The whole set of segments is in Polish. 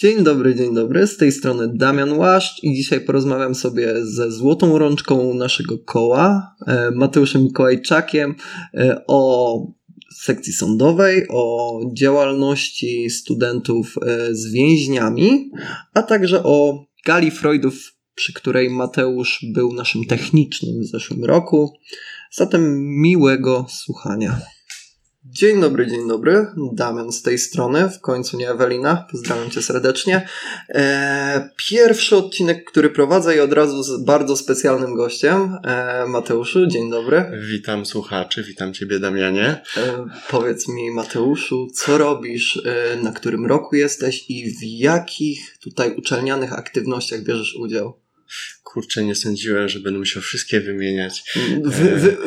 Dzień dobry, dzień dobry. Z tej strony Damian Łaszcz i dzisiaj porozmawiam sobie ze złotą rączką naszego koła, e, Mateuszem Mikołajczakiem, e, o sekcji sądowej, o działalności studentów e, z więźniami, a także o gali Freudów, przy której Mateusz był naszym technicznym w zeszłym roku. Zatem miłego słuchania. Dzień dobry, dzień dobry. Damian z tej strony, w końcu nie Ewelina. Pozdrawiam cię serdecznie. Eee, pierwszy odcinek, który prowadzę i od razu z bardzo specjalnym gościem. Eee, Mateuszu, dzień dobry. Witam słuchaczy, witam ciebie Damianie. Eee, powiedz mi Mateuszu, co robisz, na którym roku jesteś i w jakich tutaj uczelnianych aktywnościach bierzesz udział? Kurczę, nie sądziłem, że będę musiał wszystkie wymieniać.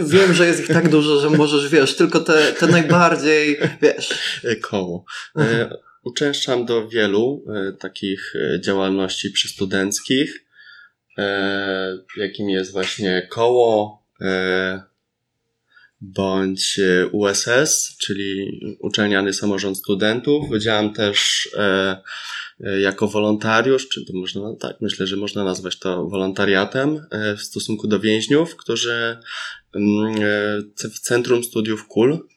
wiem, że jest ich tak dużo, że możesz, wiesz, tylko te, te najbardziej, wiesz. E, koło. E, uczęszczam do wielu e, takich działalności przystudenckich, jakim jest właśnie koło, bądź USS, czyli Uczelniany Samorząd Studentów. Działam też jako wolontariusz, czy to można, tak, myślę, że można nazwać to wolontariatem e, w stosunku do więźniów, którzy mm, e, w Centrum Studiów KUL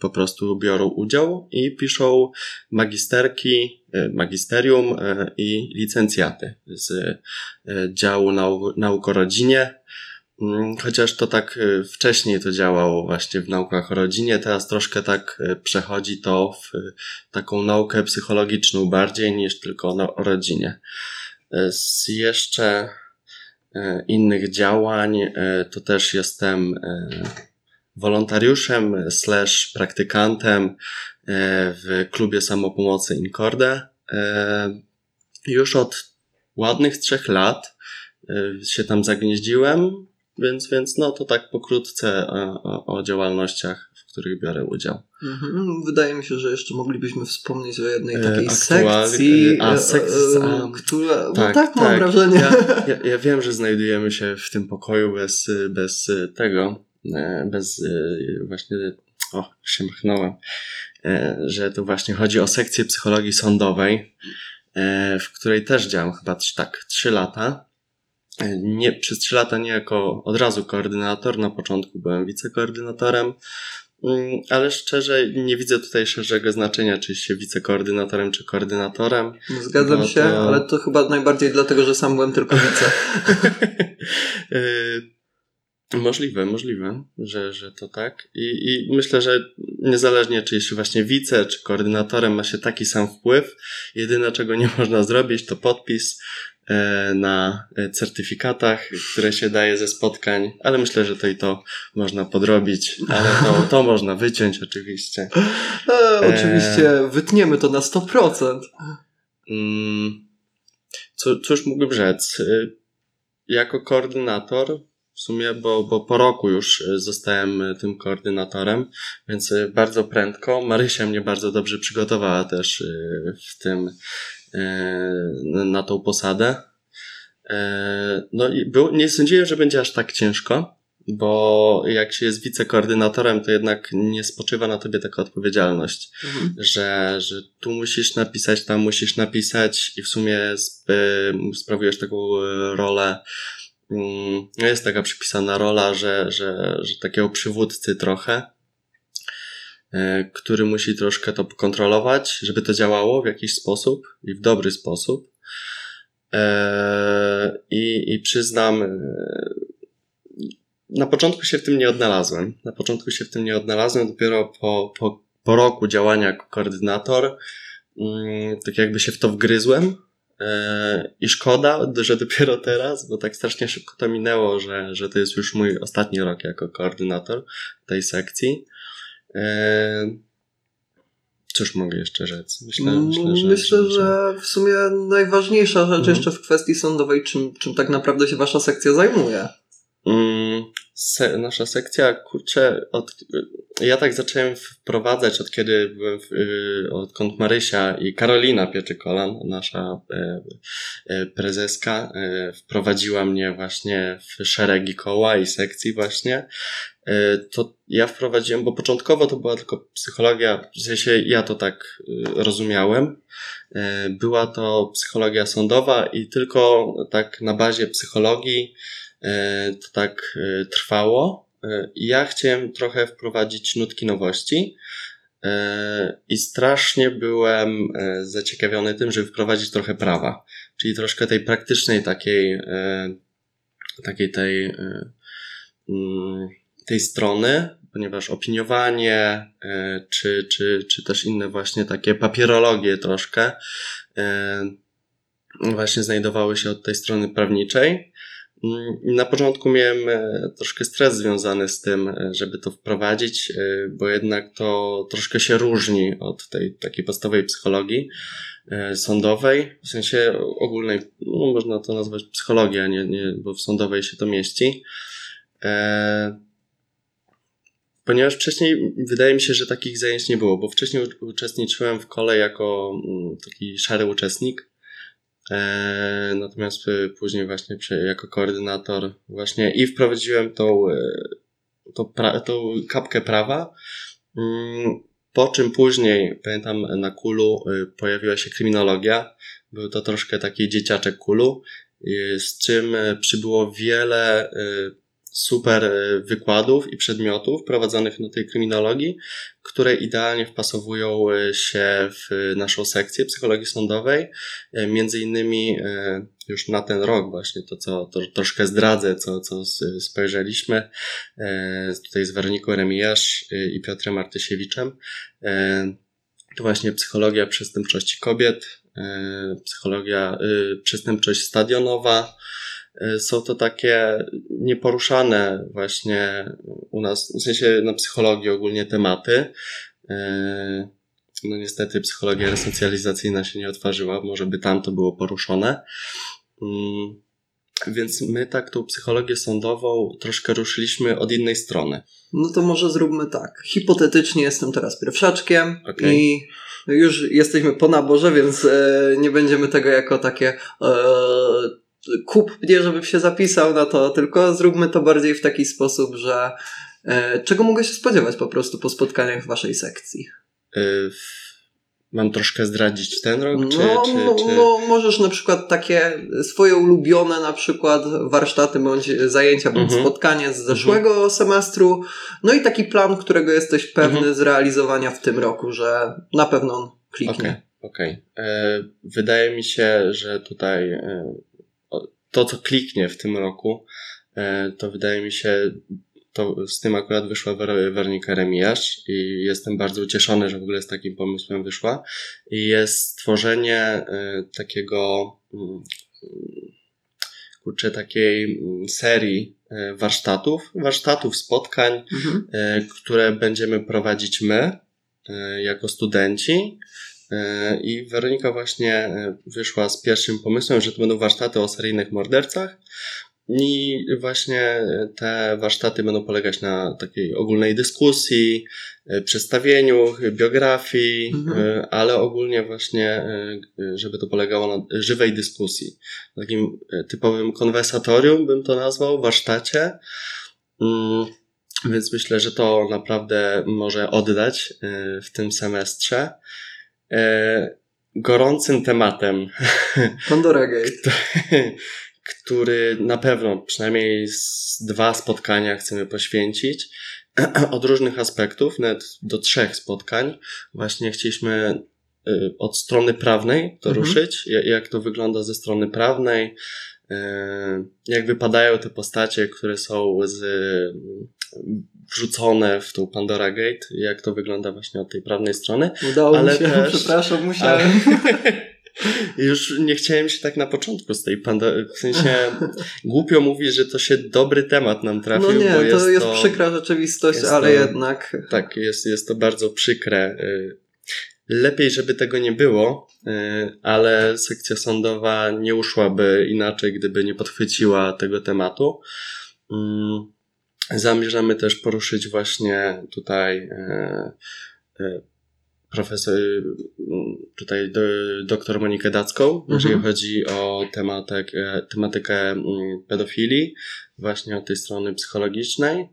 po prostu biorą udział i piszą magisterki, magisterium i licencjaty z działu nauk o rodzinie, chociaż to tak y, wcześniej to działało właśnie w naukach o rodzinie, teraz troszkę tak y, przechodzi to w taką naukę psychologiczną bardziej niż tylko o rodzinie. Y, z jeszcze innych działań to też jestem wolontariuszem slash praktykantem w klubie samopomocy Incorde. Już od ładnych trzech lat się tam zagnieździłem więc, więc no to tak pokrótce o, o, o działalnościach, w których biorę udział. Mhm. Wydaje mi się, że jeszcze moglibyśmy wspomnieć o jednej e, takiej Aktual, sekcji, a, sekcji a, która, no tak, tak mam tak. wrażenie. Ja, ja, ja, wiem, że znajdujemy się w tym pokoju bez, bez tego, e, bez e, właśnie, o, się machnąłem, że to właśnie chodzi o sekcję psychologii sądowej, w której też działam chyba tak, trzy lata nie, przez trzy lata nie jako od razu koordynator, na początku byłem wicekoordynatorem, mm, ale szczerze nie widzę tutaj szerszego znaczenia, czy się wicekoordynatorem, czy koordynatorem. Zgadzam się, to... ale to chyba najbardziej dlatego, że sam byłem tylko wice. Y, możliwe, możliwe, że, że to tak. I, I myślę, że niezależnie czy jest właśnie wice, czy koordynatorem ma się taki sam wpływ, jedyne czego nie można zrobić to podpis, E, na certyfikatach, które się daje ze spotkań, ale myślę, że to i to można podrobić, ale to, to można wyciąć oczywiście. E, oczywiście wytniemy to na 100%. Mm, co, cóż mógłbym rzec? E, jako koordynator w sumie, bo, bo po roku już zostałem tym koordynatorem, więc bardzo prędko. Marysia mnie bardzo dobrze przygotowała też w tym E, na tą posadę. E, no i był, nie sądziłem, że będzie aż tak ciężko, bo jak się jest wicekoordynatorem, to jednak nie spoczywa na tobie taka odpowiedzialność, mhm. że, że tu musisz napisać, tam musisz napisać i w sumie sp sprawujesz taką rolę. Mm, no jest taka przypisana rola, że, że, że takiego przywódcy trochę, E, który musi troszkę to kontrolować, żeby to działało w jakiś sposób i w dobry sposób. E, I, i przyznam, e, na początku się w tym nie odnalazłem. Na początku się w tym nie odnalazłem, dopiero po, po, po roku działania jako koordynator, mm, tak jakby się w to wgryzłem. I szkoda, że dopiero teraz, bo tak strasznie szybko to minęło, że, że to jest już mój ostatni rok jako koordynator tej sekcji. Eee, cóż mogę jeszcze rzec? Myślę, myślę, że, myślę, że w sumie najważniejsza rzecz mhm. jeszcze w kwestii sądowej, czym, czym tak naprawdę się wasza sekcja zajmuje. Se, nasza sekcja, kurczę, od, ja tak zacząłem wprowadzać od kiedy byłem, w, y, odkąd Marysia i Karolina Pieczykolan, nasza e, e, prezeska, e, wprowadziła mnie właśnie w szeregi koła i sekcji właśnie, to ja wprowadziłem, bo początkowo to była tylko psychologia, w sensie ja to tak y, rozumiałem, Była to psychologia sądowa i tylko tak na bazie psychologii to tak trwało. I ja chciałem trochę wprowadzić nutki nowości. I strasznie byłem zaciekawiony tym, żeby wprowadzić trochę prawa, czyli troszkę tej praktycznej takiej, takiej tej, mm, tej strony, ponieważ opiniowanie, e, czy, czy, czy też inne właśnie takie papierologie troszkę, e, właśnie znajdowały się od tej strony prawniczej. Mm, na początku miałem e, troszkę stres związany z tym, żeby to wprowadzić, bo jednak to troszkę się różni od tej takiej podstawowej psychologii sądowej, w sensie ogólnej, no można to nazwać psychologia, nie, nie, bo w sądowej się to mieści. Ponieważ wcześniej wydaje mi się, że takich zajęć nie było, bo wcześniej uczestniczyłem w kole jako mm, taki szary uczestnik, e, natomiast e, później właśnie jako koordynator właśnie i wprowadziłem tą, e, tą, tą kapkę prawa, mm, po czym później, pamiętam, na kulu pojawiła się kryminologia. Był to troszkę taki dzieciaczek kulu, z czym przybyło wiele super e, wykładów i przedmiotów prowadzonych na tej kryminologii, które idealnie wpasowują e, się w naszą sekcję psychologii sądowej. E, między innymi już na ten rok właśnie to, co to, troszkę zdradzę, co, co spojrzeliśmy tutaj z Werniką Remijasz i Piotrem Artysiewiczem. To właśnie psychologia przestępczości kobiet, psychologia przestępczość stadionowa, E, są to takie nieporuszane właśnie u nas, w sensie na psychologii ogólnie tematy. E, no niestety psychologia resocjalizacyjna się nie otworzyła, może by tam to było poruszone. Mm, więc my tak tą psychologię sądową troszkę ruszyliśmy od innej strony. No to może zróbmy tak. Hipotetycznie jestem teraz pierwszaczkiem okay. i już jesteśmy po naborze, więc e, nie będziemy tego jako takie kup mnie, żebym się zapisał na to, tylko zróbmy to bardziej w taki sposób, że e, czego mogę się spodziewać po prostu po spotkaniach w waszej sekcji? Y mam troszkę zdradzić ten rok? Czy, no, czy, no, czy... no, możesz na przykład takie swoje ulubione na przykład warsztaty bądź zajęcia bądź mhm. spotkanie z zeszłego mhm. semestru. No i taki plan, którego jesteś pewny mhm. zrealizowania w tym roku, że na pewno on kliknie. Okej, okay. Okay. E, wydaje mi się, że tutaj e, to, co kliknie w tym roku, e, to wydaje mi się, to z tym akurat wyszła Wernika Remijasz i jestem bardzo ucieszony, że w ogóle z takim pomysłem wyszła. I jest stworzenie e, takiego, mm, kurczę, takiej mm, serii e, warsztatów, warsztatów, spotkań, mhm. które będziemy prowadzić my, jako studenci, I Weronika właśnie e, wyszła z pierwszym pomysłem, że to będą warsztaty o seryjnych mordercach. I właśnie te warsztaty będą polegać na takiej ogólnej dyskusji, e, przedstawieniu biografii, mhm. ale ogólnie właśnie, żeby to polegało na żywej dyskusji. Takim typowym konwersatorium bym to nazwał, warsztacie. Mm, więc myślę, że to naprawdę może oddać w tym semestrze. E, gorącym tematem. Pandora Gate. który na pewno przynajmniej z dwa spotkania chcemy poświęcić od różnych aspektów, nawet do trzech spotkań. Właśnie chcieliśmy y, od strony prawnej to mhm. ruszyć, jak to wygląda ze strony prawnej, y, jak wypadają te postacie, które są z wrzucone w tą Pandora Gate, jak to wygląda właśnie od tej prawnej strony. Udało ale mi się, też, przepraszam, musiałem. Ale... Już nie chciałem się tak na początku z tej Pandory, w sensie głupio mówić, że to się dobry temat nam trafił, no nie, bo jest to jest to, przykra rzeczywistość, ale to, jednak. Tak, jest, jest to bardzo przykre. Y, lepiej, żeby tego nie było, y, ale sekcja sądowa nie uszłaby inaczej, gdyby nie podchwyciła tego tematu. Zamierzamy też poruszyć właśnie tutaj e, e, profesor, tutaj do, doktor Monikę Dacką, mhm. jeżeli chodzi o tematykę, tematykę mm, pedofilii, właśnie od tej strony psychologicznej,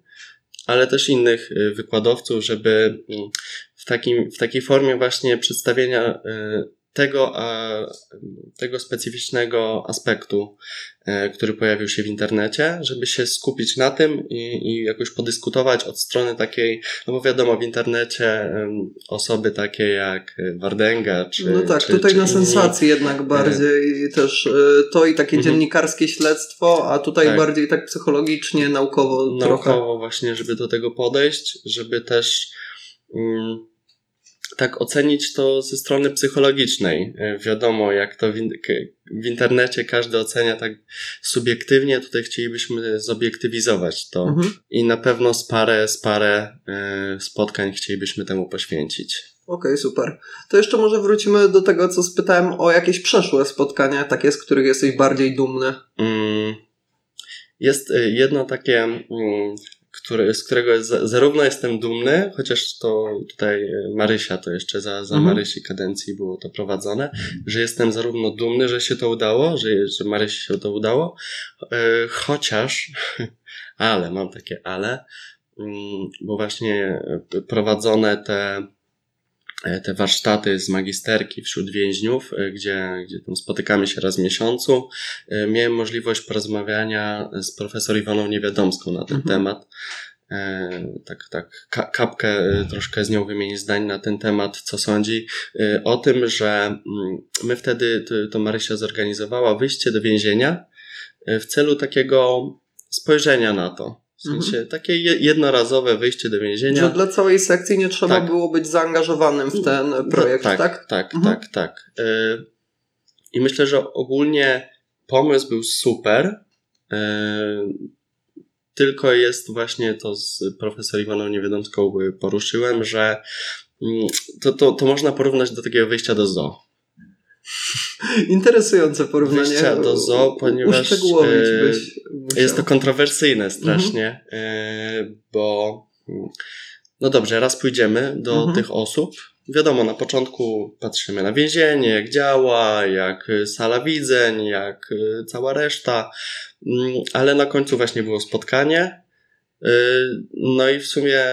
ale też innych e, wykładowców, żeby mm, w, takim, w takiej formie właśnie przedstawienia tego, tego specyficznego aspektu, e, który pojawił się w internecie, żeby się skupić na tym i, i jakoś podyskutować od strony takiej, no bo wiadomo, w internecie osoby takie jak Wardenga, czy. No tak, czy, tutaj czy na inni, sensacji jednak bardziej e... też e, to i takie mhm. dziennikarskie śledztwo, a tutaj tak. bardziej tak psychologicznie, naukowo, naukowo trochę. właśnie, żeby do tego podejść, żeby też. Mm, tak ocenić to ze strony psychologicznej. E, wiadomo, jak to w, w, internecie każdy ocenia tak subiektywnie, tutaj chcielibyśmy zobiektywizować to mhm. i na pewno z parę, z parę y, spotkań chcielibyśmy temu poświęcić. Okej, okay, super. To jeszcze może wrócimy do tego, co spytałem o jakieś przeszłe spotkania, takie, z których jesteś bardziej dumny. Mm, jest e, jedno takie mm, który, z którego zarówno jestem dumny, chociaż to tutaj Marysia, to jeszcze za, za mhm. Marysi kadencji było to prowadzone, że jestem zarówno dumny, że się to udało, że, że Marysi się to udało, e, chociaż, ale, mam takie ale, mm, bo właśnie prowadzone te E, te warsztaty z magisterki wśród więźniów, e, gdzie, gdzie tam spotykamy się raz w miesiącu. E, miałem możliwość porozmawiania z profesor Iwoną Niewiadomską na ten mhm. temat. Tak, tak, kapkę troszkę z nią wymienić zdań na ten temat, co sądzi o tym, że mm, my wtedy, to Marysia zorganizowała wyjście do więzienia w celu takiego spojrzenia na to, w sensie mhm. takie jednorazowe wyjście do więzienia. Że dla całej sekcji nie trzeba tak. było być zaangażowanym w ten no, projekt, tak? Tak, tak, mhm. tak, tak. Y, I myślę, że ogólnie pomysł był super. Y, tylko jest właśnie to z profesor Iwaną Niewiadomską poruszyłem, że mm, to, to, to można porównać do takiego wyjścia do zoo. Interesujące porównanie. Wyjścia do zoo, ponieważ e, jest to kontrowersyjne strasznie, mhm. bo no dobrze, raz pójdziemy do mhm. tych osób. Wiadomo, na początku patrzymy na więzienie, jak działa, jak sala widzeń, jak e, cała reszta, mm, ale na końcu właśnie było spotkanie. E, no i w sumie,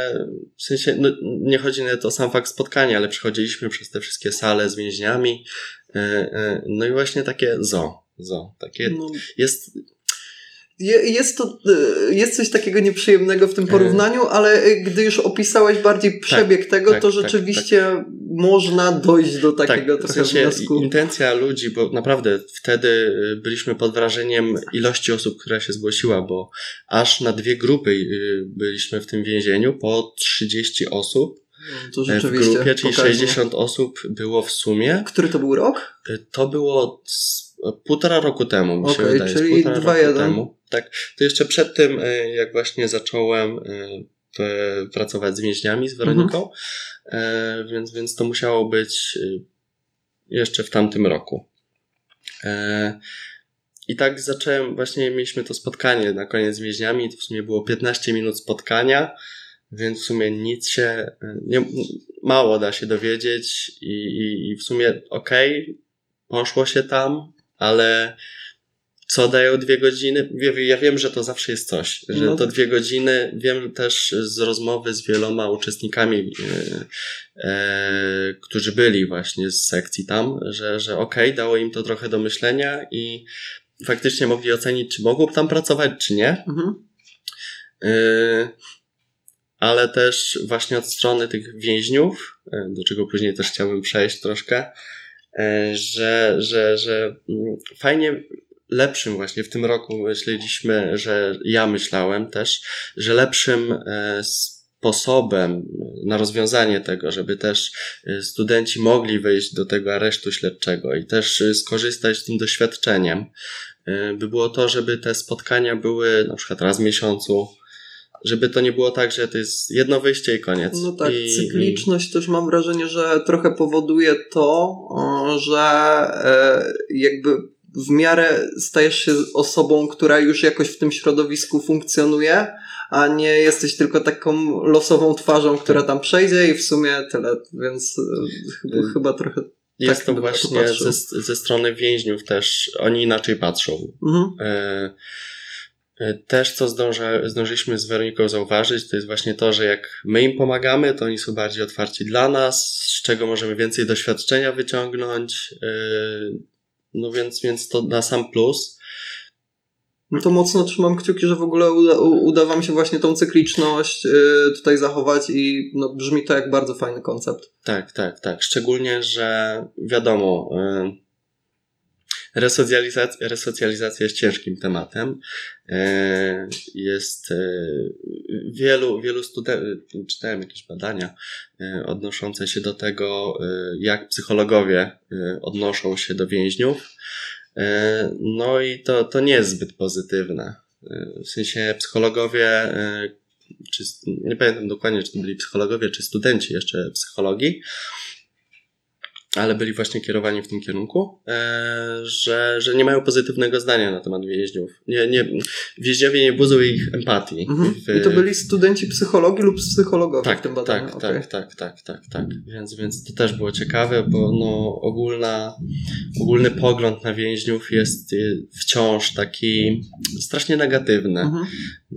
w sensie, no, nie chodzi nawet o sam fakt spotkania, ale przechodziliśmy przez te wszystkie sale z więźniami, E, e, no i właśnie takie zo, zo, takie no. jest... Jest to, e, jest coś takiego nieprzyjemnego w tym porównaniu, ale gdy już opisałeś bardziej tak, przebieg tak, tego, tak, to tak, rzeczywiście tak. można dojść do takiego trochę w sensie wniosku. Intencja ludzi, bo naprawdę wtedy byliśmy pod wrażeniem ilości osób, która się zgłosiła, bo aż na dwie grupy byliśmy w tym więzieniu, po 30 osób to rzeczywiście. W grupie, czyli pokaźnie. 60 osób było w sumie. Który to był rok? To było półtora roku temu, mi okay, się wydaje. Czyli dwa jeden. Temu. Tak. To jeszcze przed tym, e, jak właśnie zacząłem e, pracować z więźniami, z Weroniką, mhm. więc, więc to musiało być jeszcze w tamtym roku. I tak zacząłem, właśnie mieliśmy to spotkanie na koniec z więźniami, to w sumie było 15 minut spotkania więc w sumie nic się, nie, mało da się dowiedzieć i, i, i w sumie okej, okay, poszło się tam, ale co dają dwie godziny? Ja wiem, że to zawsze jest coś, że no. to dwie godziny, wiem też z rozmowy z wieloma uczestnikami, e, e, którzy byli właśnie z sekcji tam, że, że okej, okay, dało im to trochę do myślenia i faktycznie mogli ocenić, czy mogą tam pracować, czy nie. Mhm. E, ale też właśnie od strony tych więźniów, e, do czego później też chciałbym przejść troszkę, e, że, że, że mm, fajnie lepszym właśnie w tym roku myśleliśmy, że ja myślałem też, że lepszym e, sposobem na rozwiązanie tego, żeby też studenci mogli wejść do tego aresztu śledczego i też skorzystać z tym doświadczeniem, by było to, żeby te spotkania były na przykład raz w miesiącu, żeby to nie było tak, że to jest jedno wyjście i koniec. No tak, I, cykliczność i... też mam wrażenie, że trochę powoduje to, że e, jakby w miarę stajesz się osobą, która już jakoś w tym środowisku funkcjonuje, a nie jesteś tylko taką losową twarzą, która tam przejdzie i w sumie tyle, więc e, chyba, y, chyba trochę jest tak to właśnie ze, ze strony więźniów też, oni inaczej patrzą. Mhm. E, też co zdąża, zdążyliśmy z Weroniką zauważyć, to jest właśnie to, że jak my im pomagamy, to oni są bardziej otwarci dla nas, z czego możemy więcej doświadczenia wyciągnąć. E, no więc, więc to na sam plus. No to mocno trzymam kciuki, że w ogóle uda, uda Wam się właśnie tą cykliczność yy, tutaj zachować i no, brzmi to jak bardzo fajny koncept. Tak, tak, tak. Szczególnie, że wiadomo, yy, resocjalizacja, resocjalizacja jest ciężkim tematem. Yy, jest yy, wielu, wielu studentów, czytałem jakieś badania yy, odnoszące się do tego, jak psychologowie odnoszą się do więźniów. E, no i to, to nie jest zbyt pozytywne. E, w sensie psychologowie, e, czy, nie pamiętam dokładnie, czy to byli psychologowie, czy studenci jeszcze psychologii, ale byli właśnie kierowani w tym kierunku, e, że, że nie mają pozytywnego zdania na temat więźniów. Nie, nie, więźniowie nie budzą ich empatii. Mhm. W... I to byli studenci psychologii lub psychologowie tak, w tym badaniu? Tak, okay. tak, tak, tak, tak, tak. Więc, więc to też było ciekawe, bo no, ogólna, ogólny pogląd na więźniów jest y, wciąż taki strasznie negatywny. Mhm.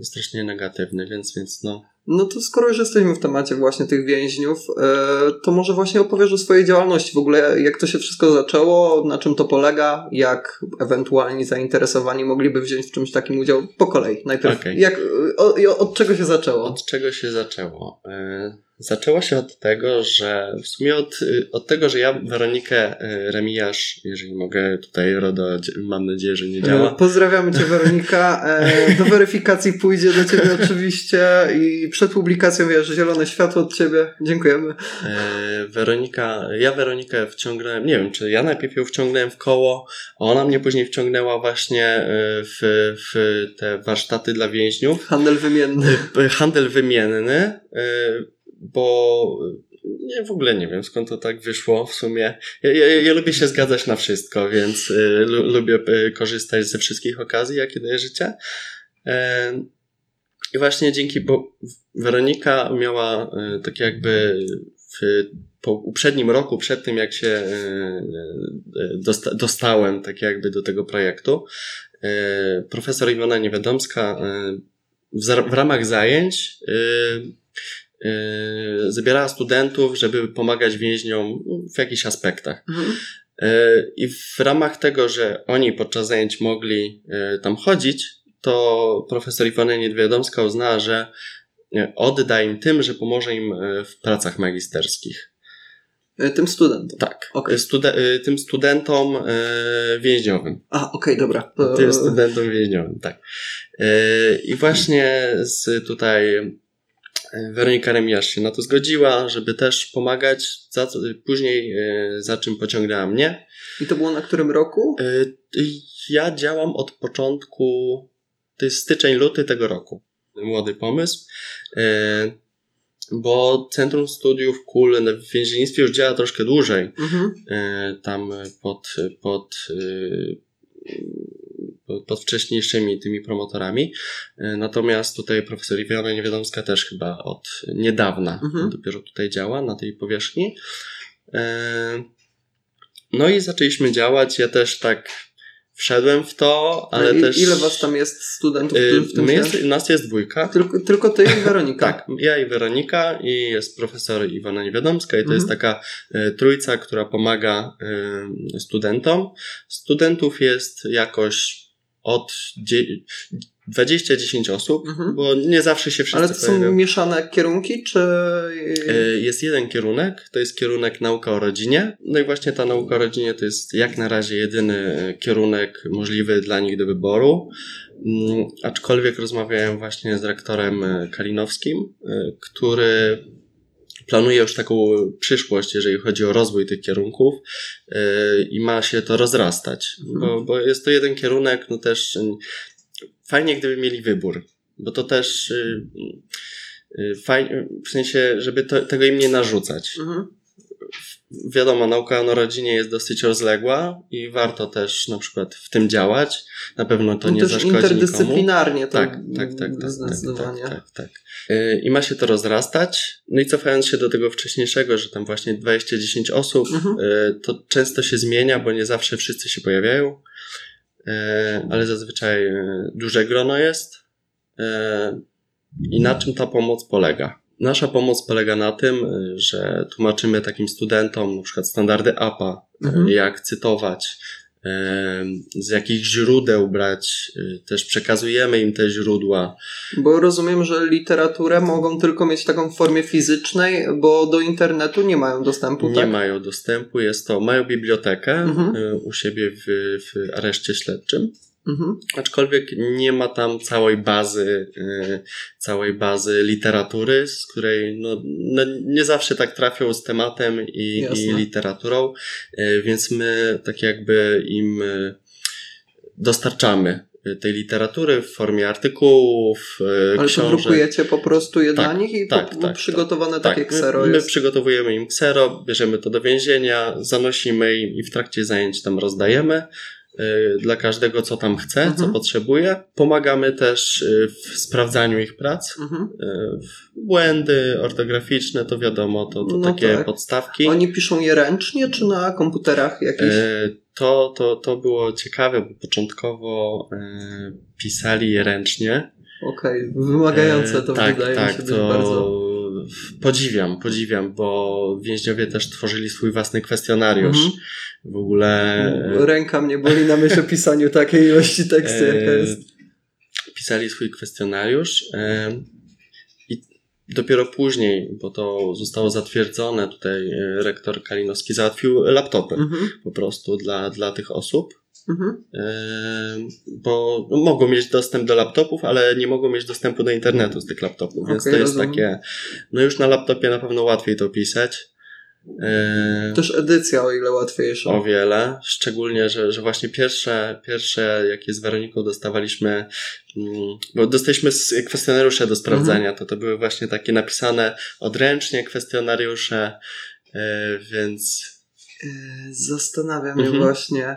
Strasznie negatywny, więc, więc no, no to skoro już jesteśmy w temacie właśnie tych więźniów, e, to może właśnie opowiesz o swojej działalności w ogóle, jak to się wszystko zaczęło, na czym to polega, jak ewentualni zainteresowani mogliby wziąć w czymś takim udział po kolei. Najpierw, okay. jak, od, od czego się zaczęło? Od czego się zaczęło? E, Zaczęło się od tego, że w sumie od, od tego, że ja Weronikę y, Remijasz, jeżeli mogę tutaj RODO, mam nadzieję, że nie działa. Pozdrawiamy Cię Weronika. E, do weryfikacji pójdzie do Ciebie oczywiście i przed publikacją wiesz, zielone światło od Ciebie. Dziękujemy. E, Weronika, ja Weronikę wciągnąłem, nie wiem, czy ja najpierw ją wciągnąłem w koło, a ona mnie później wciągnęła właśnie e, w, w te warsztaty dla więźniów. Handel wymienny. Handel wymienny bo nie, w ogóle nie wiem skąd to tak wyszło w sumie. Ja, ja, ja lubię się zgadzać na wszystko, więc y, lubię y, korzystać ze wszystkich okazji, jakie daje życie. Y, I właśnie dzięki, bo Weronika miała y, tak jakby w po uprzednim roku, przed tym jak się y, y, dosta dostałem tak jakby do tego projektu, profesor Iwona Niewiadomska w, w ramach zajęć Yy, zabierała studentów, żeby pomagać więźniom w jakichś aspektach. Mhm. Yy, I w ramach tego, że oni podczas zajęć mogli yy, tam chodzić, to profesor Iwona Niedwiadomska uznała, że odda im tym, że pomoże im w pracach magisterskich. Tym studentom? Tak. Okay. Stude tym studentom więźniowym. A, okej, okay, dobra. Tym studentom więźniowym, tak. I właśnie z tutaj Weronika Remiarz się na to zgodziła, żeby też pomagać. Za, później e, za czym pociągnęła mnie. I to było na którym roku? E, ja działam od początku, to jest styczeń, luty tego roku. Młody pomysł. E, bo Centrum Studiów Kul w więziennictwie już działa troszkę dłużej. Mhm. Tam pod, pod pod wcześniejszymi tymi promotorami. E, natomiast tutaj profesor Iwiona Niewiadomska też chyba od niedawna mhm. dopiero tutaj działa na tej powierzchni. E, no i zaczęliśmy działać. Ja też tak wszedłem w to, ale I, też... Ile was tam jest studentów w tym My jest, Nas jest dwójka. Tylko, tylko ty i Weronika. tak, ja i Weronika i jest profesor Iwona Niewiadomska i to mhm. jest taka e, trójca, która pomaga e, studentom. Studentów jest jakoś od 20-10 osób, mhm. bo nie zawsze się wszyscy Ale to są pojawią. mieszane kierunki, czy... E, jest jeden kierunek, to jest kierunek nauka o rodzinie. No i właśnie ta nauka o rodzinie to jest jak na razie jedyny kierunek możliwy dla nich do wyboru. Mm, aczkolwiek rozmawiałem właśnie z rektorem e, Kalinowskim, e, który planuje już taką przyszłość, jeżeli chodzi o rozwój tych kierunków yy, i ma się to rozrastać, mhm. bo, bo jest to jeden kierunek, no też fajnie gdyby mieli wybór, bo to też yy, fajnie, w sensie, żeby to, tego im nie narzucać. Mhm wiadomo, nauka o rodzinie jest dosyć rozległa i warto też na przykład w tym działać. Na pewno to no nie też zaszkodzi interdyscyplinarnie nikomu. Tak, tak, tak, tak, zdecydowanie. Tak, tak, tak, tak. I ma się to rozrastać. No i cofając się do tego wcześniejszego, że tam właśnie 20-10 osób, mhm. Y, to często się zmienia, bo nie zawsze wszyscy się pojawiają. Y, e, ale zazwyczaj e, duże grono jest. E, I na czym ta pomoc polega? Nasza pomoc polega na tym, że tłumaczymy takim studentom na przykład standardy APA, mhm. jak cytować, z jakich źródeł brać, też przekazujemy im te źródła. Bo rozumiem, że literaturę mogą tylko mieć taką w formie fizycznej, bo do internetu nie mają dostępu, Nie tak? mają dostępu, jest to, mają bibliotekę mhm. u siebie w, w areszcie śledczym. Mhm. Aczkolwiek nie ma tam całej bazy, yy, całej bazy literatury, z której no, no, nie zawsze tak trafią z tematem i, i literaturą, yy, więc my tak jakby im yy, dostarczamy tej literatury w formie artykułów, Ale książek. Ale drukujecie po prostu je tak, dla nich i tak, po, tak, przygotowane tak. takie ksero my, my przygotowujemy im ksero, bierzemy to do więzienia, zanosimy im i w trakcie zajęć tam rozdajemy. Y, dla każdego, co tam chce, mhm. co potrzebuje. Pomagamy też y, w sprawdzaniu ich prac. Mhm. Y, błędy ortograficzne, to wiadomo, to, to no takie tak. podstawki. Oni piszą je ręcznie, czy na komputerach jakichś? To, to, to było ciekawe, bo początkowo pisali je ręcznie. Okej, okay. wymagające to tak, wydaje tak, mi się to... bardzo podziwiam, podziwiam, bo więźniowie też tworzyli swój własny kwestionariusz. Mhm. W ogóle. Ręka mnie boli na myśl o pisaniu takiej ilości tekstu, jaka e, jest. Pisali swój kwestionariusz. E, I dopiero później, bo to zostało zatwierdzone, tutaj e, rektor Kalinowski załatwił laptopy mhm. po prostu dla, dla tych osób. Mhm. Bo mogą mieć dostęp do laptopów, ale nie mogą mieć dostępu do internetu z tych laptopów, więc okay, to jest rozumiem. takie, no już na laptopie na pewno łatwiej to pisać. Też edycja o ile łatwiejsza. O wiele. Szczególnie, że, że właśnie pierwsze, pierwsze, jakie z Weroniką dostawaliśmy, mm, bo dostaliśmy kwestionariusze do sprawdzania, mhm. to to były właśnie takie napisane odręcznie kwestionariusze, e, więc. E, zastanawiam mhm. mnie właśnie,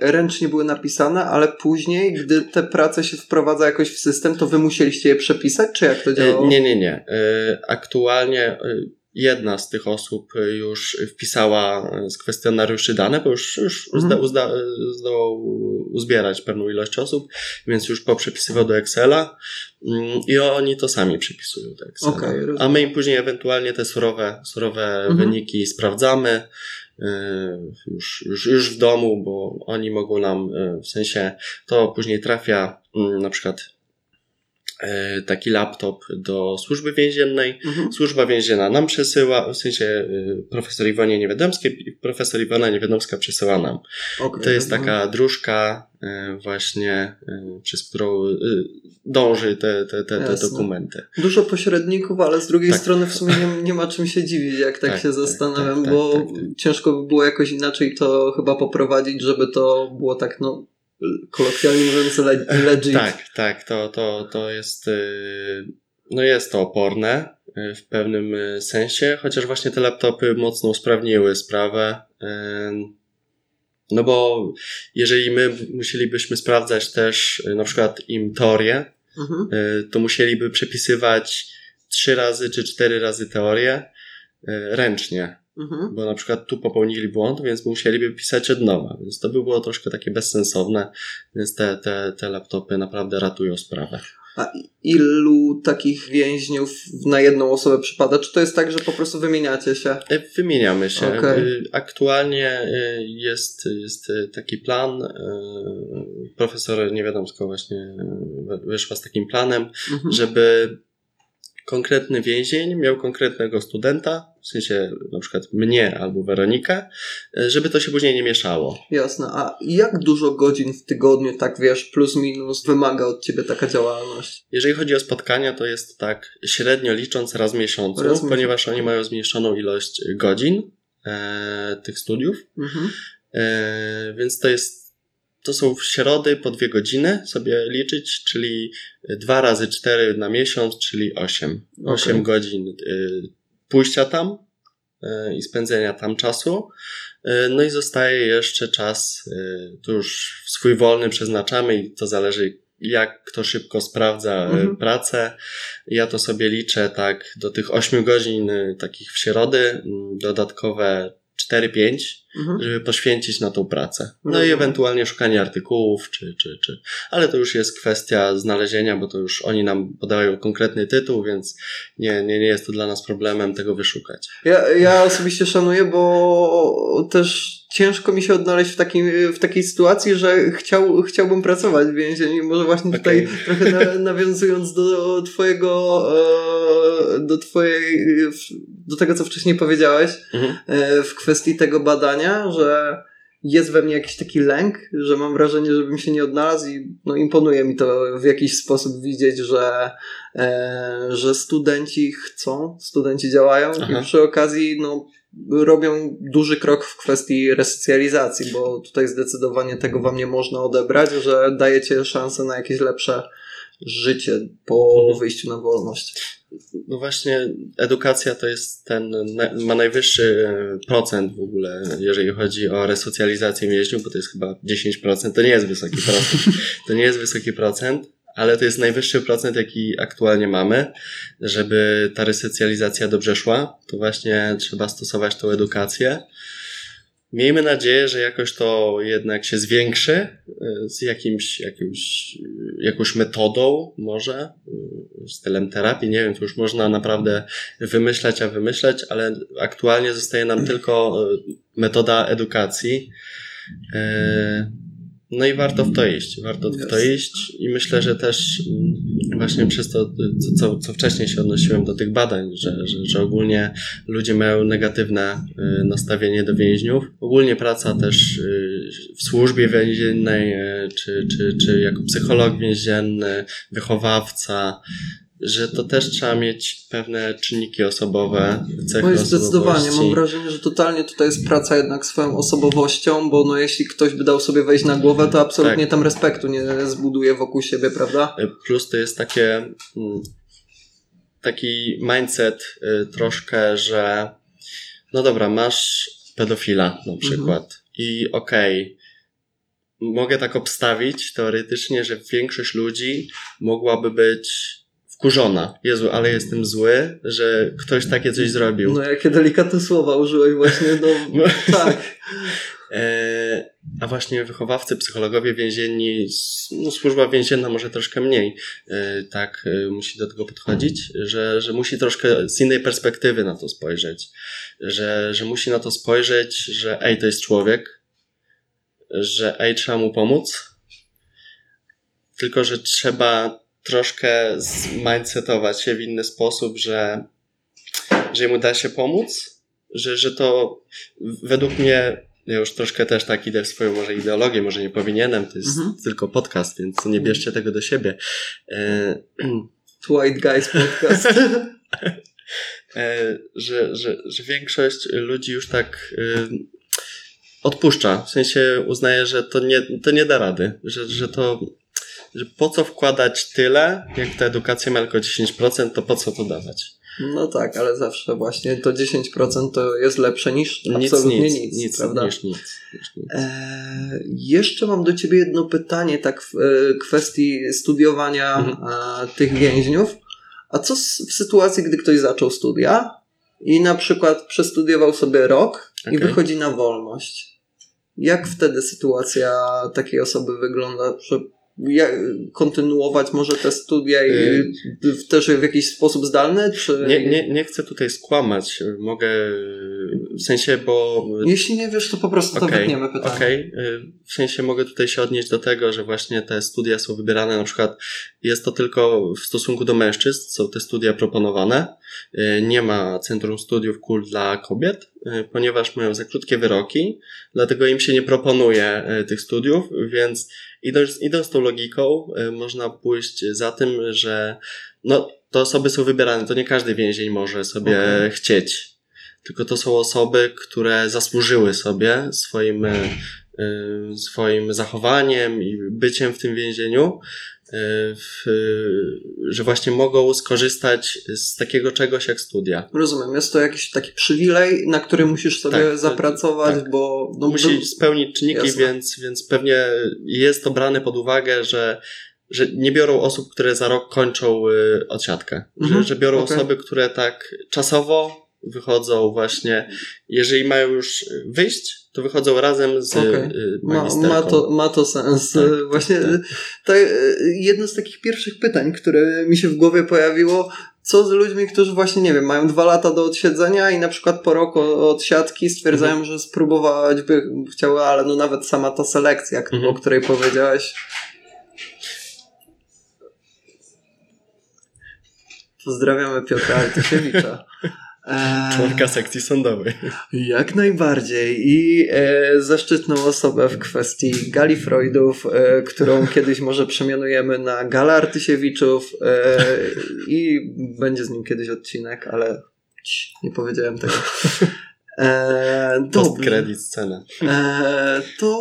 ręcznie były napisane, ale później, gdy te prace się wprowadza jakoś w system, to wy musieliście je przepisać, czy jak to działało? Nie, nie, nie. E, aktualnie e, jedna z tych osób już wpisała z kwestionariuszy dane, bo już, już mhm. zdołał uzbierać pewną ilość osób, więc już poprzepisywał do Excela mm, i oni to sami przepisują do Excela. Okay, A my im później ewentualnie te surowe, surowe mhm. wyniki sprawdzamy, E, już, już, już w domu, bo oni mogą nam, e, w sensie to później trafia mm, na przykład e, taki laptop do służby więziennej. Mhm. Służba więzienna nam przesyła, w sensie profesor Iwonie Niewiadomskiej, profesor Iwona Niewiadomska przesyła nam. Okay. To jest taka dróżka właśnie, przez którą dąży te, te, te, te dokumenty. Dużo pośredników, ale z drugiej tak. strony w sumie nie, nie, ma czym się dziwić, jak tak, tak się tak, zastanawiam, tak, bo tak, tak. ciężko by było jakoś inaczej to chyba poprowadzić, żeby to było tak, no, kolokwialnie mówiąc, legit. Tak, tak, to, to, to jest, y, no jest to oporne y, w pewnym y, sensie, chociaż właśnie te laptopy mocno usprawniły sprawę. No bo jeżeli my musielibyśmy sprawdzać też na przykład im teorię, mhm. To musieliby przepisywać trzy razy czy cztery razy teorię ręcznie. Mhm. Bo na przykład tu popełnili błąd, więc musieliby pisać od nowa. Więc to by było troszkę takie bezsensowne, więc te, te, te laptopy naprawdę ratują sprawę. A ilu takich więźniów na jedną osobę przypada? Czy to jest tak, że po prostu wymieniacie się? E, wymieniamy się. Okay. Aktualnie jest, jest taki plan. Profesor Niewiadomsko właśnie wyszła z takim planem, mhm. żeby konkretny więzień miał konkretnego studenta, w sensie na przykład mnie albo Weronikę, żeby to się później nie mieszało. Jasne. A jak dużo godzin w tygodniu, tak wiesz, plus minus, wymaga od ciebie taka działalność? Jeżeli chodzi o spotkania, to jest tak średnio licząc raz w miesiącu, raz ponieważ oni mają zmniejszoną ilość godzin e, tych studiów. Mhm. E, więc to jest to są w środy po dwie godziny sobie liczyć, czyli dwa razy cztery na miesiąc, czyli osiem. Osiem okay. godzin y, pójścia tam y, i spędzenia tam czasu. Y, no i zostaje jeszcze czas, tu już swój wolny przeznaczamy i to zależy jak kto szybko sprawdza mhm. pracę. Ja to sobie liczę tak do tych ośmiu godzin takich w środy, dodatkowe 4-5, mhm. żeby poświęcić na tą pracę. No mhm. i ewentualnie szukanie artykułów, czy, czy, czy. Ale to już jest kwestia znalezienia, bo to już oni nam podają konkretny tytuł, więc nie, nie, nie jest to dla nas problemem tego wyszukać. Ja, ja osobiście szanuję, bo też ciężko mi się odnaleźć w, takim, w takiej sytuacji, że chciał, chciałbym pracować w więzieniu. Może właśnie tutaj okay. trochę na, nawiązując do twojego, e, do twojej, do tego, co wcześniej powiedziałeś mhm. E, w kwestii tego badania, że jest we mnie jakiś taki lęk, że mam wrażenie, żebym się nie odnalazł i no, imponuje mi to w jakiś sposób widzieć, że, e, że studenci chcą, studenci działają Aha. i przy okazji no, robią duży krok w kwestii resocjalizacji, bo tutaj zdecydowanie tego wam nie można odebrać, że dajecie szansę na jakieś lepsze życie po mhm. wyjściu na wolność. No właśnie, edukacja to jest ten, ma najwyższy e, procent w ogóle, jeżeli chodzi o resocjalizację więźniów, bo to jest chyba 10%, to nie jest wysoki procent. To nie jest wysoki procent, ale to jest najwyższy procent, jaki aktualnie mamy. Żeby ta resocjalizacja dobrze szła, to właśnie trzeba stosować tą edukację. Miejmy nadzieję, że jakoś to jednak się zwiększy e, z jakimś, jakimś, jakąś metodą, może, e, stylem terapii. Nie wiem, to już można naprawdę wymyślać, a wymyślać, ale aktualnie zostaje nam tylko e, metoda edukacji. No i warto w to iść, warto w to iść i myślę, że też mm, właśnie przez to, co, co wcześniej się odnosiłem do tych badań, że, że, że ogólnie ludzie mają negatywne y, nastawienie do więźniów. Ogólnie praca też y, w służbie więziennej, y, czy, czy, czy jako psycholog więzienny, wychowawca, że to też trzeba mieć pewne czynniki osobowe, cechy no zdecydowanie, mam wrażenie, że totalnie tutaj jest praca jednak swoją osobowością, bo no jeśli ktoś by dał sobie wejść na głowę, to absolutnie tak. tam respektu nie zbuduje wokół siebie, prawda? E, plus to jest takie mm, taki mindset y, troszkę, że no dobra, masz pedofila na mhm. przykład mhm. i okej, okay, mogę tak obstawić teoretycznie, że większość ludzi mogłaby być wkurzona. Jezu, ale jestem zły, że ktoś takie coś zrobił. No, jakie delikatne słowa użyłeś właśnie, no, no. tak. E, a właśnie wychowawcy, psychologowie więzienni, no, służba więzienna może troszkę mniej e, tak e, musi do tego podchodzić, że, że musi troszkę z innej perspektywy na to spojrzeć. Że, że musi na to spojrzeć, że ej, to jest człowiek, że ej, trzeba mu pomóc, tylko że trzeba troszkę zmindsetować się w inny sposób, że, że mu da się pomóc, że, że to według mnie ja już troszkę też tak idę w swoją może ideologię, może nie powinienem, to jest mhm. tylko podcast, więc nie bierzcie tego do siebie. E... White Guys podcast. e, że, że, że większość ludzi już tak e, odpuszcza, w sensie uznaje, że to nie, to nie da rady, że, że to że po co wkładać tyle, jak ta edukacja ma tylko 10%, to po co to dawać? No tak, ale zawsze właśnie to 10% to jest lepsze niż nic, absolutnie nic, nic, nic prawda? Niż nic, niż nic. E, jeszcze mam do Ciebie jedno pytanie, tak w e, kwestii studiowania mhm. tych więźniów. A co w sytuacji, gdy ktoś zaczął studia i na przykład przestudiował sobie rok okay. i wychodzi na wolność? Jak wtedy sytuacja takiej osoby wygląda? Kontynuować może te studia i y też w jakiś sposób zdalny? Czy... Nie, nie, nie chcę tutaj skłamać. Mogę w sensie, bo. Jeśli nie wiesz, to po prostu okay, to wytniemy pytanie. Okej. Okay. W sensie mogę tutaj się odnieść do tego, że właśnie te studia są wybierane, na przykład jest to tylko w stosunku do mężczyzn, są te studia proponowane. Y, nie ma Centrum Studiów Kul dla kobiet, y, ponieważ mają za krótkie wyroki, dlatego im się nie proponuje tych studiów, więc idąc, idąc tą logiką, y, można pójść za tym, że no, to osoby są wybierane, to nie każdy więzień może sobie okay. chcieć. Tylko to są osoby, które zasłużyły sobie swoim, y, y, swoim zachowaniem i byciem w tym więzieniu w, że właśnie mogą skorzystać z takiego czegoś jak studia. Rozumiem, jest to jakiś taki przywilej, na który musisz sobie tak, zapracować, tak. bo... No, Musi spełnić czynniki, więc, więc pewnie jest to brane pod uwagę, że że nie biorą osób, które za rok kończą y, odsiadkę. Mhm, że, że biorą okay. osoby, które tak czasowo wychodzą właśnie, jeżeli mają już wyjść, to wychodzą razem z okay. ma, ma, to, ma to sens. Tak, Właśnie tak, tak. To jedno z takich pierwszych pytań, które mi się w głowie pojawiło, co z ludźmi, którzy właśnie, nie wiem, mają dwa lata do odsiedzenia i na przykład po roku od siatki stwierdzają, mhm. że spróbować by chciały, ale no nawet sama ta selekcja, mhm. o której powiedziałeś. Pozdrawiamy Piotra Artysiewicza. Członka sekcji sądowej. Jak najbardziej. I e, zaszczytną osobę w kwestii gali Freudów, e, którą kiedyś może przemianujemy na Gala Artysiewiczów e, i będzie z nim kiedyś odcinek, ale nie powiedziałem tego. E, Post-credit scena. E, to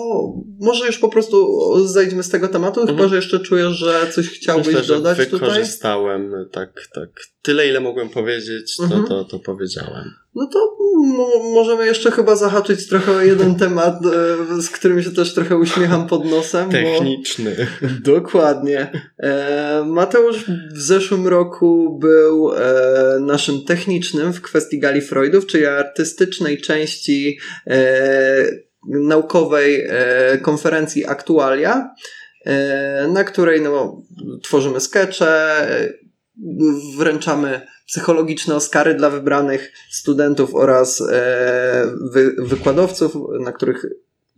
może już po prostu zejdźmy z tego tematu, mhm. chyba że jeszcze czujesz, że coś chciałbyś Myślę, dodać że wykorzystałem tutaj? tak, tak. Tyle, ile mogłem powiedzieć, to, mhm. to, to powiedziałem. No to możemy jeszcze chyba zahaczyć trochę o jeden temat, e, z którym się też trochę uśmiecham pod nosem. Techniczny. Bo... Dokładnie. E, Mateusz w zeszłym roku był e, naszym technicznym w kwestii gali Freudów, czyli artystycznej części naukowej konferencji Aktualia, na której no, tworzymy skecze, wręczamy psychologiczne Oscary dla wybranych studentów oraz e, wy, wykładowców, na których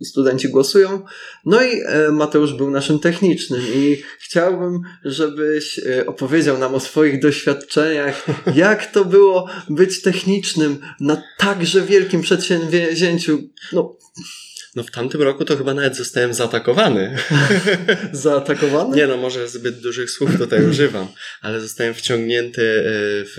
studenci głosują. No i e, Mateusz był naszym technicznym i chciałbym, żebyś e, opowiedział nam o swoich doświadczeniach, jak to było być technicznym na także wielkim przedsięwzięciu. No, no w tamtym roku to chyba nawet zostałem zaatakowany. Zaatakowany? Nie no, może zbyt dużych słów tutaj używam, ale zostałem wciągnięty e, w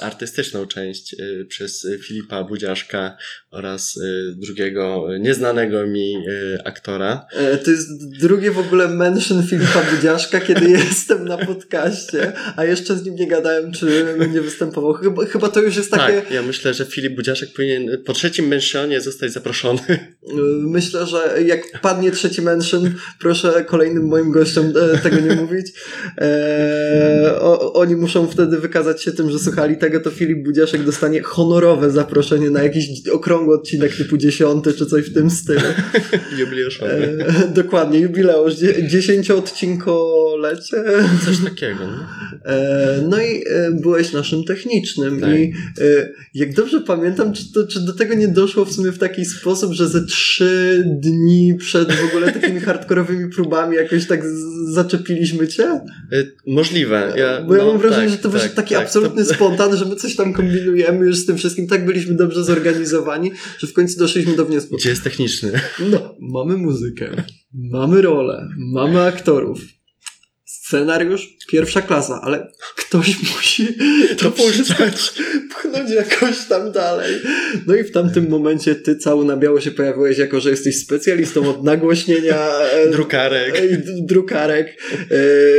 artystyczną część e, przez Filipa Budziaszka oraz e, drugiego nieznanego mi aktora. To jest drugie w ogóle mention Filipa Budziaszka, kiedy jestem na podcaście, a jeszcze z nim nie gadałem, czy będzie występował. Chyba, chyba to już jest takie... Tak, ja myślę, że Filip Budziaszek powinien po trzecim mentionie zostać zaproszony myślę, że jak padnie trzeci mention, proszę kolejnym moim gościom e, tego nie mówić. E, o, oni muszą wtedy wykazać się tym, że słuchali tego, to Filip Budziaszek dostanie honorowe zaproszenie na jakiś okrągły odcinek typu dziesiąty, czy coś w tym stylu. Jubileuszowy. E, dokładnie, jubileusz, dziesięcioodcinkolecie. Coś takiego. No, e, no i e, byłeś naszym technicznym tak. i e, jak dobrze pamiętam, czy, to, czy do tego nie doszło w sumie w taki sposób, że ze trzy trzy dni przed w ogóle takimi hardkorowymi próbami jakoś tak zaczepiliśmy cię? Y, możliwe. Ja, Bo ja no, mam wrażenie, tak, że to wyszedł tak, taki tak, absolutny to... spontan, że my coś tam kombinujemy już z tym wszystkim. Tak byliśmy dobrze zorganizowani, że w końcu doszliśmy do wniosku. Gdzie jest techniczny? No, mamy muzykę, mamy rolę, mamy aktorów scenariusz pierwsza klasa, ale ktoś musi to puszczać, pchnąć jakoś tam dalej. No i w tamtym momencie ty cały na biało się pojawiłeś jako, że jesteś specjalistą od nagłośnienia e, drukarek. E, drukarek. E,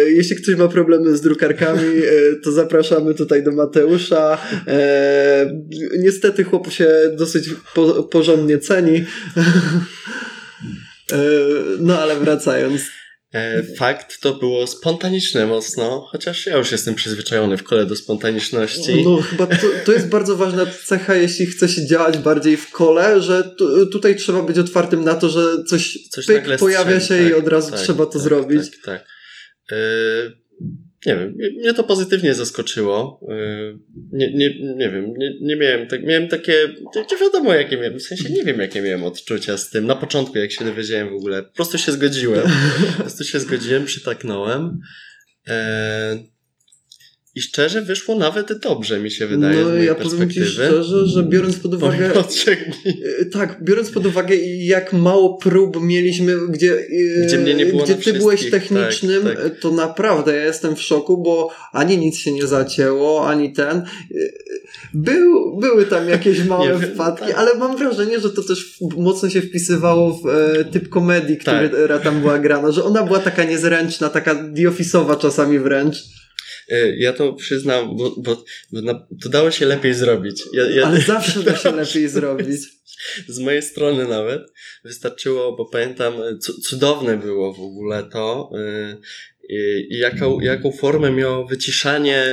jeśli ktoś ma problemy z drukarkami, to zapraszamy tutaj do Mateusza. Niestety chłop się dosyć porządnie ceni. No ale wracając, fakt to było spontaniczne mocno, chociaż ja już jestem przyzwyczajony w kole do spontaniczności. No, chyba to, to jest bardzo ważna cecha, jeśli chce się działać bardziej w kole, że tutaj trzeba być otwartym na to, że coś, coś pyk, pojawia się tak, i od razu tak, trzeba to tak, zrobić. Tak, tak. Yy, nie wiem, mnie to pozytywnie zaskoczyło. Y, nie, nie, nie wiem, nie, nie miałem tak, miałem takie, nie wiadomo jakie miałem, w sensie nie wiem jakie miałem odczucia z tym. Na początku jak się dowiedziałem w ogóle, po prostu się zgodziłem. Po prostu się zgodziłem, przytaknąłem. Eee, i szczerze wyszło nawet dobrze, mi się wydaje. No, ja powiem Ci szczerze, że biorąc pod uwagę. E, tak, biorąc pod uwagę, jak mało prób mieliśmy, gdzie, e, gdzie, mnie nie było gdzie ty byłeś technicznym, tak, tak. to naprawdę ja jestem w szoku, bo ani nic się nie zacięło, ani ten. Był, były tam jakieś małe wpadki, tak. ale mam wrażenie, że to też mocno się wpisywało w typ komedii, która tak. tam była grana, że ona była taka niezręczna, taka diofisowa czasami wręcz. E, ja to przyznam, bo, bo, bo na, to dało się lepiej zrobić. Ja, ja... Ale zawsze da się lepiej zrobić. Z mojej strony nawet wystarczyło, bo pamiętam, cudowne było w ogóle to e, i jaką, jaką formę miało wyciszanie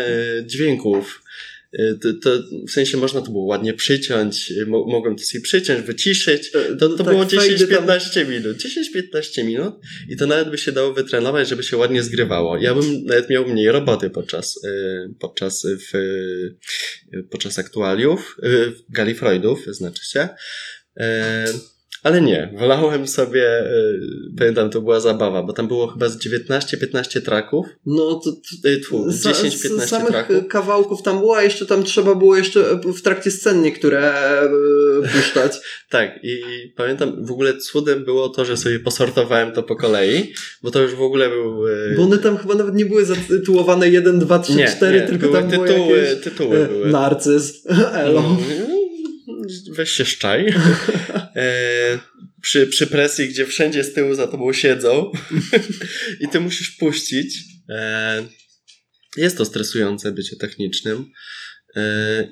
dźwięków y, to, to w sensie można to było ładnie przyciąć, y, mo, mogłem to sobie przyciąć, wyciszyć. To, to tak, było 10-15 tam... minut. 10-15 minut i to nawet by się dało wytrenować, żeby się ładnie zgrywało. Ja bym nawet miał mniej roboty podczas, podczas, w, podczas aktualiów, Galifroidów, znaczy się. Ale nie, wolałem sobie, yy, pamiętam, to była zabawa, bo tam było chyba z 19-15 traków. No to, to 10-15 samych traków. kawałków tam było, a jeszcze tam trzeba było jeszcze w trakcie scen niektóre yy, puszczać. tak, i pamiętam, w ogóle cudem było to, że sobie posortowałem to po kolei, bo to już w ogóle był... Yy... Bo one tam chyba nawet nie były zatytułowane 1, 2, 3, nie, 4, nie, tylko były tam tytuły, były jakieś... tytuły były. Narcyz, Elo. No, weź się szczaj. E, przy, przy presji, gdzie wszędzie z tyłu za tobą siedzą i ty musisz puścić. E, jest to stresujące bycie technicznym.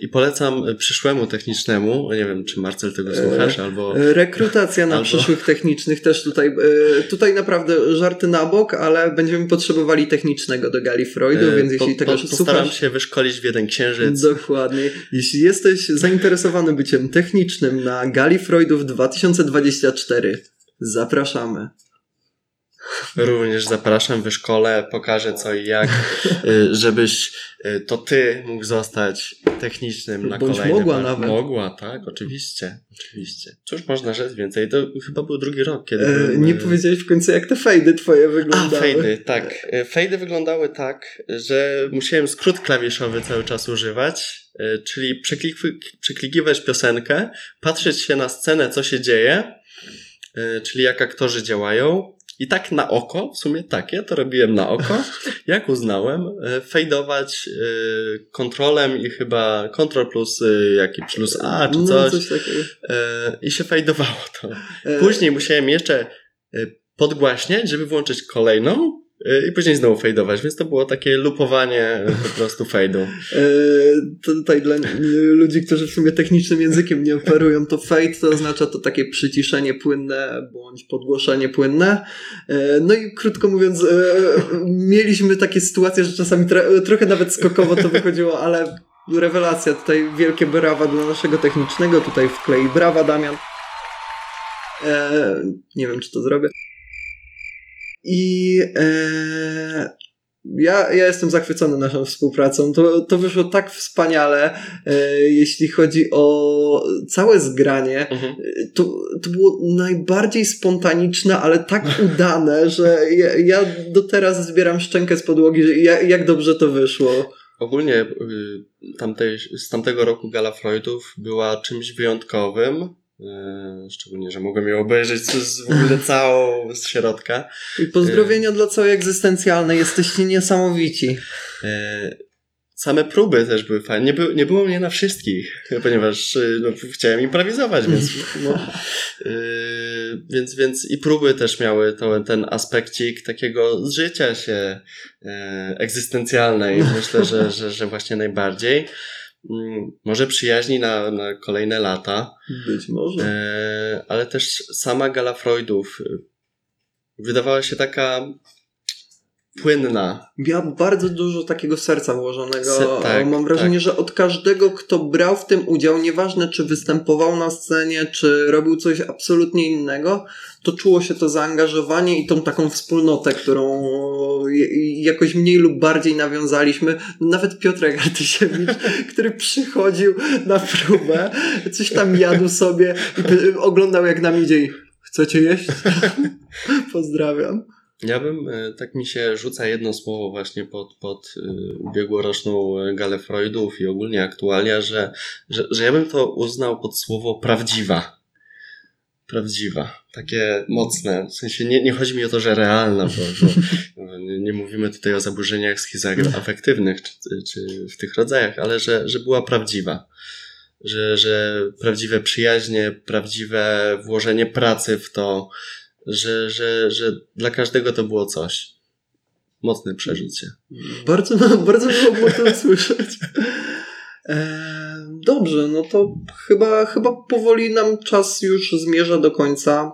I polecam przyszłemu technicznemu, nie wiem, czy Marcel tego słuchasz, albo... Rekrutacja na albo... przyszłych technicznych też tutaj, e, tutaj naprawdę żarty na bok, ale będziemy potrzebowali technicznego do Galifroidu, e, więc jeśli po, tego po, słuchasz... Postaram się wyszkolić w jeden księżyc. Dokładnie. Jeśli jesteś zainteresowany byciem technicznym na Galifroidów 2024, zapraszamy. Również zapraszam, wyszkolę, pokażę co i jak, y, żebyś y, to ty mógł zostać technicznym na Bądź kolejny mogła nawet. Mogła, tak, oczywiście, oczywiście. Cóż można rzec więcej, to chyba był drugi rok, kiedy... E, nie powiedziałeś w końcu, jak te fejdy twoje wyglądały. A, fejdy, tak. E, fejdy wyglądały tak, że musiałem skrót klawiszowy cały czas używać, e, czyli przeklikiwać piosenkę, patrzeć się na scenę, co się dzieje, czyli jak aktorzy działają, i tak na oko, w sumie tak, ja to robiłem na oko, jak uznałem, e, fejdować e, kontrolem i chyba kontrol plus e, jakiś plus A czy coś. No, coś takiego. I się fejdowało to. Później musiałem jeszcze podgłaśniać, żeby włączyć kolejną i później znowu fejdować, więc to było takie lupowanie po prostu fejdu. E, to tutaj dla ludzi, którzy w sumie technicznym językiem nie operują, to fade to oznacza to takie przyciszenie płynne bądź podgłoszenie płynne. E, no i krótko mówiąc, e, mieliśmy takie sytuacje, że czasami trochę nawet skokowo to wychodziło, ale rewelacja, tutaj wielkie brawa dla naszego technicznego, tutaj wklei brawa Damian. nie wiem, czy to zrobię. I e, ja, ja jestem zachwycony naszą współpracą. To, to wyszło tak wspaniale, e, jeśli chodzi o całe zgranie. Mhm. To, to było najbardziej spontaniczne, ale tak udane, że ja, ja do teraz zbieram szczękę z podłogi, że jak, jak dobrze to wyszło. Ogólnie y, tamtej, z tamtego roku Gala Freudów była czymś wyjątkowym szczególnie, że mogłem ją obejrzeć z, w ogóle całą z środka. I pozdrowienia e, dla całej egzystencjalnej. Jesteście niesamowici. E, same próby też były fajne. Nie, by, nie było mnie na wszystkich, ponieważ no, chciałem improwizować, więc, no, więc, więc i próby też miały to, ten aspekcik takiego zżycia się egzystencjalnej. Myślę, że, że, że właśnie najbardziej. Mm, może przyjaźni na, na kolejne lata. Być może. E, ale też sama gala Freudów y, wydawała się taka płynna. Miała bardzo dużo takiego serca włożonego. Se, tak, Mam wrażenie, tak. że od każdego, kto brał w tym udział, nieważne czy występował na scenie, czy robił coś absolutnie innego, to czuło się to zaangażowanie i tą taką wspólnotę, którą jakoś mniej lub bardziej nawiązaliśmy. Nawet Piotrek Artysiewicz, który przychodził na próbę, coś tam jadł sobie i oglądał jak nam idzie i chcecie jeść? Pozdrawiam. Ja bym, e, tak mi się rzuca jedno słowo właśnie pod, pod e, ubiegłoroczną galę Freudów i ogólnie aktualia, że, że, że ja bym to uznał pod słowo prawdziwa. Prawdziwa. Takie mocne. W sensie nie, nie chodzi mi o to, że realna, bo, bo nie, nie, mówimy tutaj o zaburzeniach schizoafektywnych czy, czy w tych rodzajach, ale że, że była prawdziwa. Że, że prawdziwe przyjaźnie, prawdziwe włożenie pracy w to, że, że, że dla każdego to było coś. Mocne przeżycie. Bardzo, bardzo było to usłyszeć. E, dobrze, no to chyba, chyba powoli nam czas już zmierza do końca.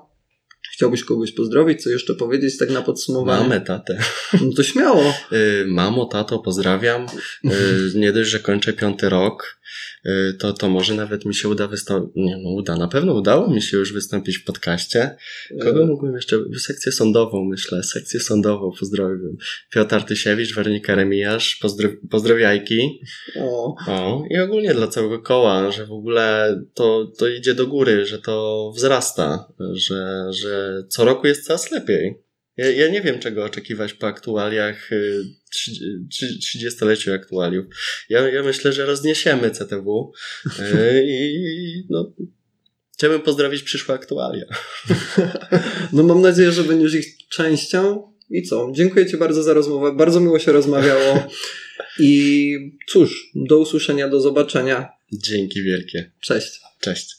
Chciałbyś kogoś pozdrowić? Co jeszcze powiedzieć tak na podsumowanie? Mamę, tatę. No to śmiało. Y, Mamo, tato, pozdrawiam. Y, Nie dość, że kończę piąty rok, to, to może nawet mi się uda wystąpić. Nie, no uda. Na pewno udało mi się już wystąpić w podcaście. Kogo mógłbym jeszcze? Sekcję sądową, myślę. Sekcję sądową pozdrowiłbym. Piotr Artysiewicz, Weronika Remijasz, pozdro, pozdrowiajki. O, O, I ogólnie dla całego koła, że w ogóle to, to idzie do góry, że to wzrasta, że, że co roku jest coraz lepiej. Ja, ja nie wiem, czego oczekiwać po aktualiach, y, trzy- trzy- 30-leciu aktualiów. Ja, ja myślę, że rozniesiemy CTW y, i no, chciałbym pozdrowić przyszłe aktualia. no mam nadzieję, że będziesz ich częścią. I co? Dziękuję Ci bardzo za rozmowę. Bardzo miło się rozmawiało. I cóż, do usłyszenia, do zobaczenia. Dzięki wielkie. Cześć. Cześć.